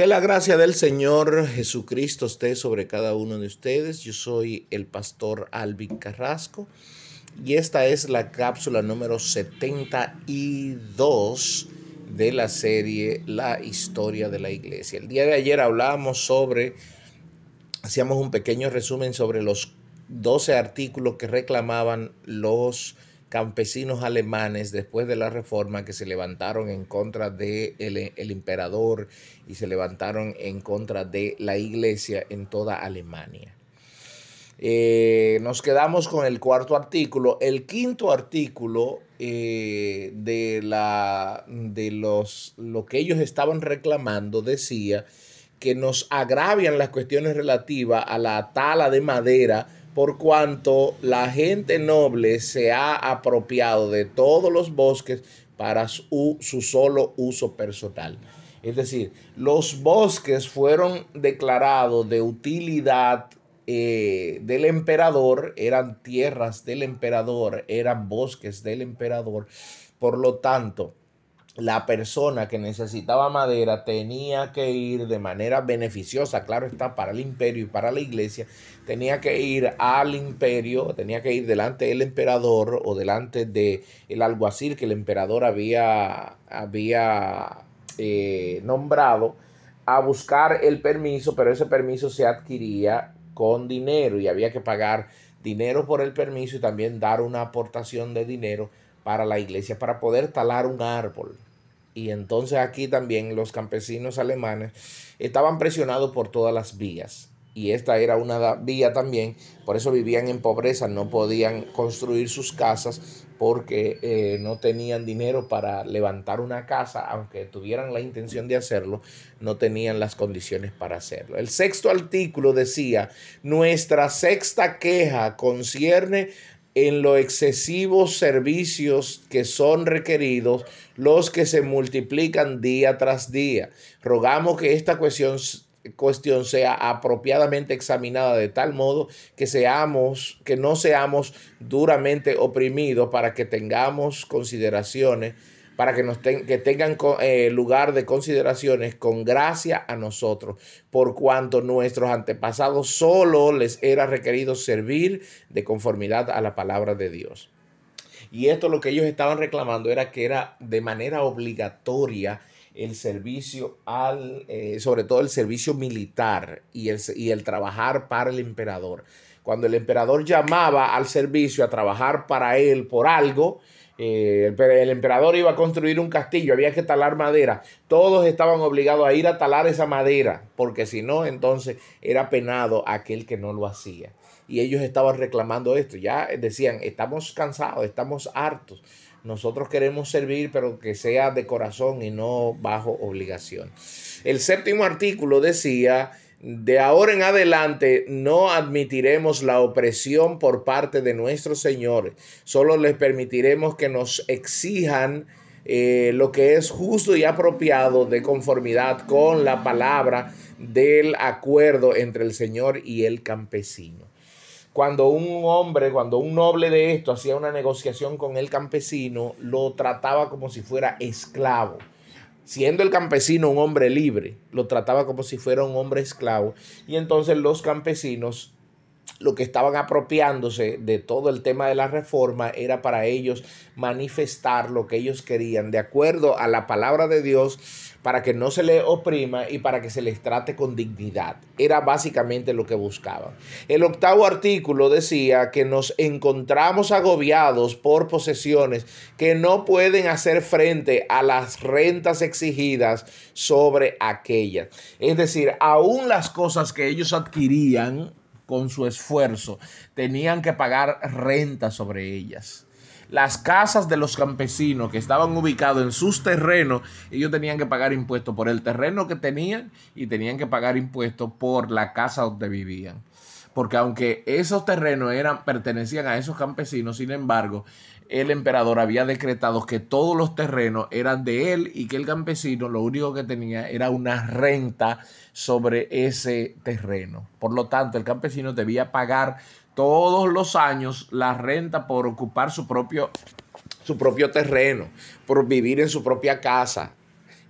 Que la gracia del Señor Jesucristo esté sobre cada uno de ustedes. Yo soy el pastor Alvin Carrasco y esta es la cápsula número 72 de la serie La historia de la iglesia. El día de ayer hablábamos sobre, hacíamos un pequeño resumen sobre los 12 artículos que reclamaban los campesinos alemanes después de la reforma que se levantaron en contra del de el emperador y se levantaron en contra de la iglesia en toda Alemania. Eh, nos quedamos con el cuarto artículo. El quinto artículo eh, de, la, de los, lo que ellos estaban reclamando decía que nos agravian las cuestiones relativas a la tala de madera por cuanto la gente noble se ha apropiado de todos los bosques para su, solo uso personal. Es decir, los bosques fueron declarados de utilidad eh, del emperador, eran tierras del emperador, eran bosques del emperador. Por lo tanto, la persona que necesitaba madera tenía que ir de manera beneficiosa, claro está, para el imperio y para la iglesia, tenía que ir al imperio, tenía que ir delante del emperador o delante del el alguacil que el emperador había, había eh, nombrado a buscar el permiso, pero ese permiso se adquiría con dinero y había que pagar dinero por el permiso y también dar una aportación de dinero para la iglesia para poder talar un árbol. Y entonces aquí también los campesinos alemanes estaban presionados por todas las vías. Y esta era una vía también, por eso vivían en pobreza, no podían construir sus casas porque eh, no tenían dinero para levantar una casa, aunque tuvieran la intención de hacerlo, no tenían las condiciones para hacerlo. El sexto artículo decía, nuestra sexta queja concierne en los excesivos servicios que son requeridos, los que se multiplican día tras día. Rogamos que esta cuestión, cuestión sea apropiadamente examinada de tal modo que seamos, que no seamos duramente oprimidos para que tengamos consideraciones para que, nos que tengan eh, lugar de consideraciones con gracia a nosotros, por cuanto nuestros antepasados solo les era requerido servir de conformidad a la palabra de Dios. Y esto lo que ellos estaban reclamando era que era de manera obligatoria el servicio al, eh, sobre todo el servicio militar y el, y el trabajar para el emperador. Cuando el emperador llamaba al servicio a trabajar para él por algo, eh, el, emperador iba a construir un castillo, había que talar madera. Todos estaban obligados a ir a talar esa madera, porque si no, entonces era penado aquel que no lo hacía. Y ellos estaban reclamando esto. Ya decían, estamos cansados, estamos hartos. Nosotros queremos servir, pero que sea de corazón y no bajo obligación. El séptimo artículo decía de ahora en adelante no admitiremos la opresión por parte de nuestros señores. Solo les permitiremos que nos exijan eh, lo que es justo y apropiado de conformidad con la palabra del acuerdo entre el Señor y el campesino. Cuando un hombre, cuando un noble de esto hacía una negociación con el campesino, lo trataba como si fuera esclavo siendo el campesino un hombre libre, lo trataba como si fuera un hombre esclavo. Y entonces los campesinos lo que estaban apropiándose de todo el tema de la reforma era para ellos manifestar lo que ellos querían de acuerdo a la palabra de Dios para que no se les oprima y para que se les trate con dignidad. Era básicamente lo que buscaban. El octavo artículo decía que nos encontramos agobiados por posesiones que no pueden hacer frente a las rentas exigidas sobre aquellas. Es decir, aún las cosas que ellos adquirían con su esfuerzo, tenían que pagar renta sobre ellas. Las casas de los campesinos que estaban ubicados en sus terrenos, ellos tenían que pagar impuestos por el terreno que tenían y tenían que pagar impuestos por la casa donde vivían. Porque aunque esos terrenos eran, pertenecían a esos campesinos, sin embargo, el emperador había decretado que todos los terrenos eran de él y que el campesino lo único que tenía era una renta sobre ese terreno. Por lo tanto, el campesino debía pagar todos los años la renta por ocupar su propio, su propio terreno, por vivir en su propia casa.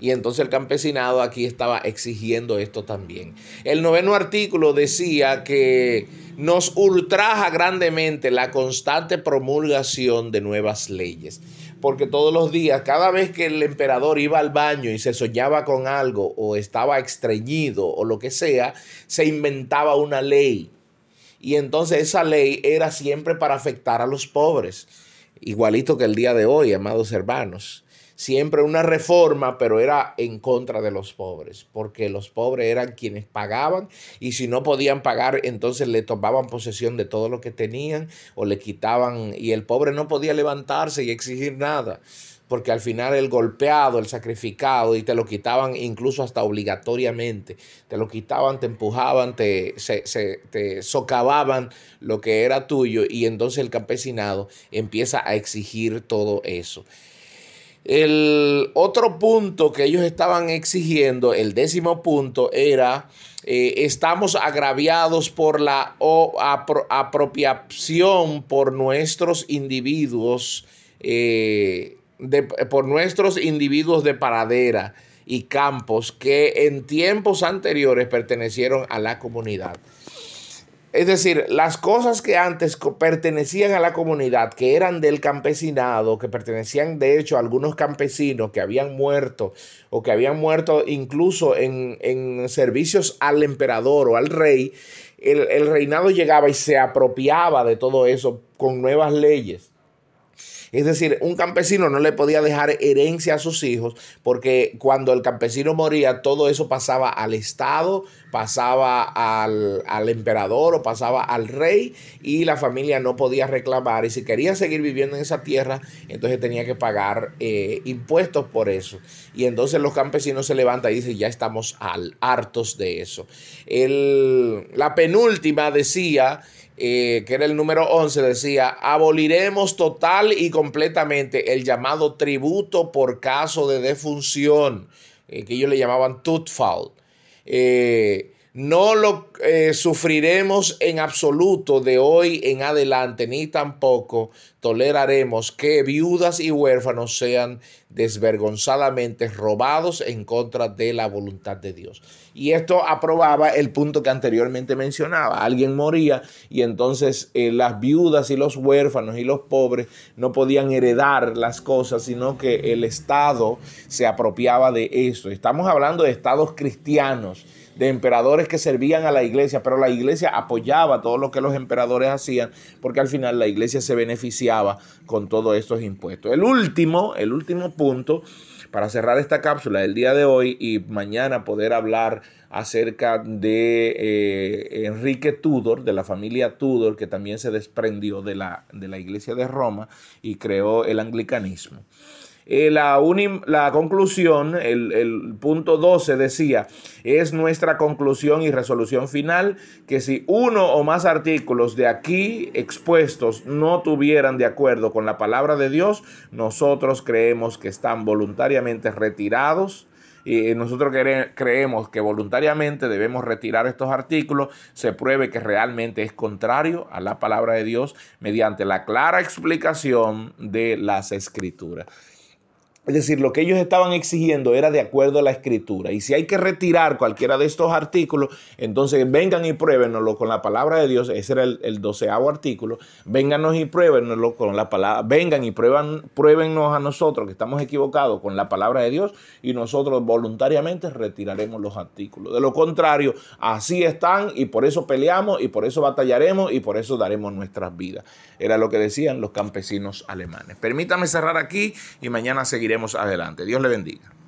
Y entonces el campesinado aquí estaba exigiendo esto también. El noveno artículo decía que nos ultraja grandemente la constante promulgación de nuevas leyes. Porque todos los días, cada vez que el emperador iba al baño y se soñaba con algo o estaba estreñido o lo que sea, se inventaba una ley. Y entonces esa ley era siempre para afectar a los pobres. Igualito que el día de hoy, amados hermanos siempre una reforma, pero era en contra de los pobres, porque los pobres eran quienes pagaban y si no podían pagar, entonces le tomaban posesión de todo lo que tenían o le quitaban y el pobre no podía levantarse y exigir nada. Porque al final el golpeado, el sacrificado, y te lo quitaban incluso hasta obligatoriamente, te lo quitaban, te empujaban, te, se, te socavaban lo que era tuyo, y entonces el campesinado empieza a exigir todo eso. El otro punto que ellos estaban exigiendo, el décimo punto, era eh, estamos agraviados por la apropiación por nuestros individuos, eh, por nuestros individuos de paradera y campos que en tiempos anteriores pertenecieron a la comunidad. Es decir, las cosas que antes pertenecían a la comunidad, que eran del campesinado, que pertenecían de hecho a algunos campesinos que habían muerto o que habían muerto incluso en, servicios al emperador o al rey, el, el reinado llegaba y se apropiaba de todo eso con nuevas leyes. Es decir, un campesino no le podía dejar herencia a sus hijos porque cuando el campesino moría, todo eso pasaba al Estado, pasaba al, emperador o pasaba al rey y la familia no podía reclamar. Y si quería seguir viviendo en esa tierra, entonces tenía que pagar eh, impuestos por eso. Y entonces los campesinos se levantan y dicen, ya estamos al, hartos de eso. la penúltima decía eh, que era el número 11, decía, aboliremos total y completamente el llamado tributo por caso de defunción, eh, que ellos le llamaban tutfall. Eh, no lo sufriremos en absoluto de hoy en adelante, ni tampoco toleraremos que viudas y huérfanos sean desvergonzadamente robados en contra de la voluntad de Dios. Y esto aprobaba el punto que anteriormente mencionaba. Alguien moría y entonces eh, las viudas y los huérfanos y los pobres no podían heredar las cosas, sino que el Estado se apropiaba de eso. Estamos hablando de estados cristianos de emperadores que servían a la iglesia, pero la iglesia apoyaba todo lo que los emperadores hacían, porque al final la iglesia se beneficiaba con todos estos impuestos. El último, el último punto, para cerrar esta cápsula del día de hoy y mañana poder hablar acerca de eh, Enrique Tudor, de la familia Tudor, que también se desprendió de la, de la iglesia de Roma y creó el anglicanismo. La, la, conclusión, el, el, punto 12 decía, es nuestra conclusión y resolución final que si uno o más artículos de aquí expuestos no tuvieran de acuerdo con la palabra de Dios, nosotros creemos que están voluntariamente retirados y nosotros creemos que voluntariamente debemos retirar estos artículos, se pruebe que realmente es contrario a la palabra de Dios mediante la clara explicación de las escrituras. Es decir, lo que ellos estaban exigiendo era de acuerdo a la escritura. Y si hay que retirar cualquiera de estos artículos, entonces vengan y pruébenoslo con la palabra de Dios. Ese era el, doceavo artículo. Vénganos y pruébenoslo con la palabra. Vengan y prueban, pruébennos a nosotros que estamos equivocados con la palabra de Dios y nosotros voluntariamente retiraremos los artículos. De lo contrario, así están y por eso peleamos y por eso batallaremos y por eso daremos nuestras vidas. Era lo que decían los campesinos alemanes. Permítame cerrar aquí y mañana seguiremos adelante. Dios le bendiga.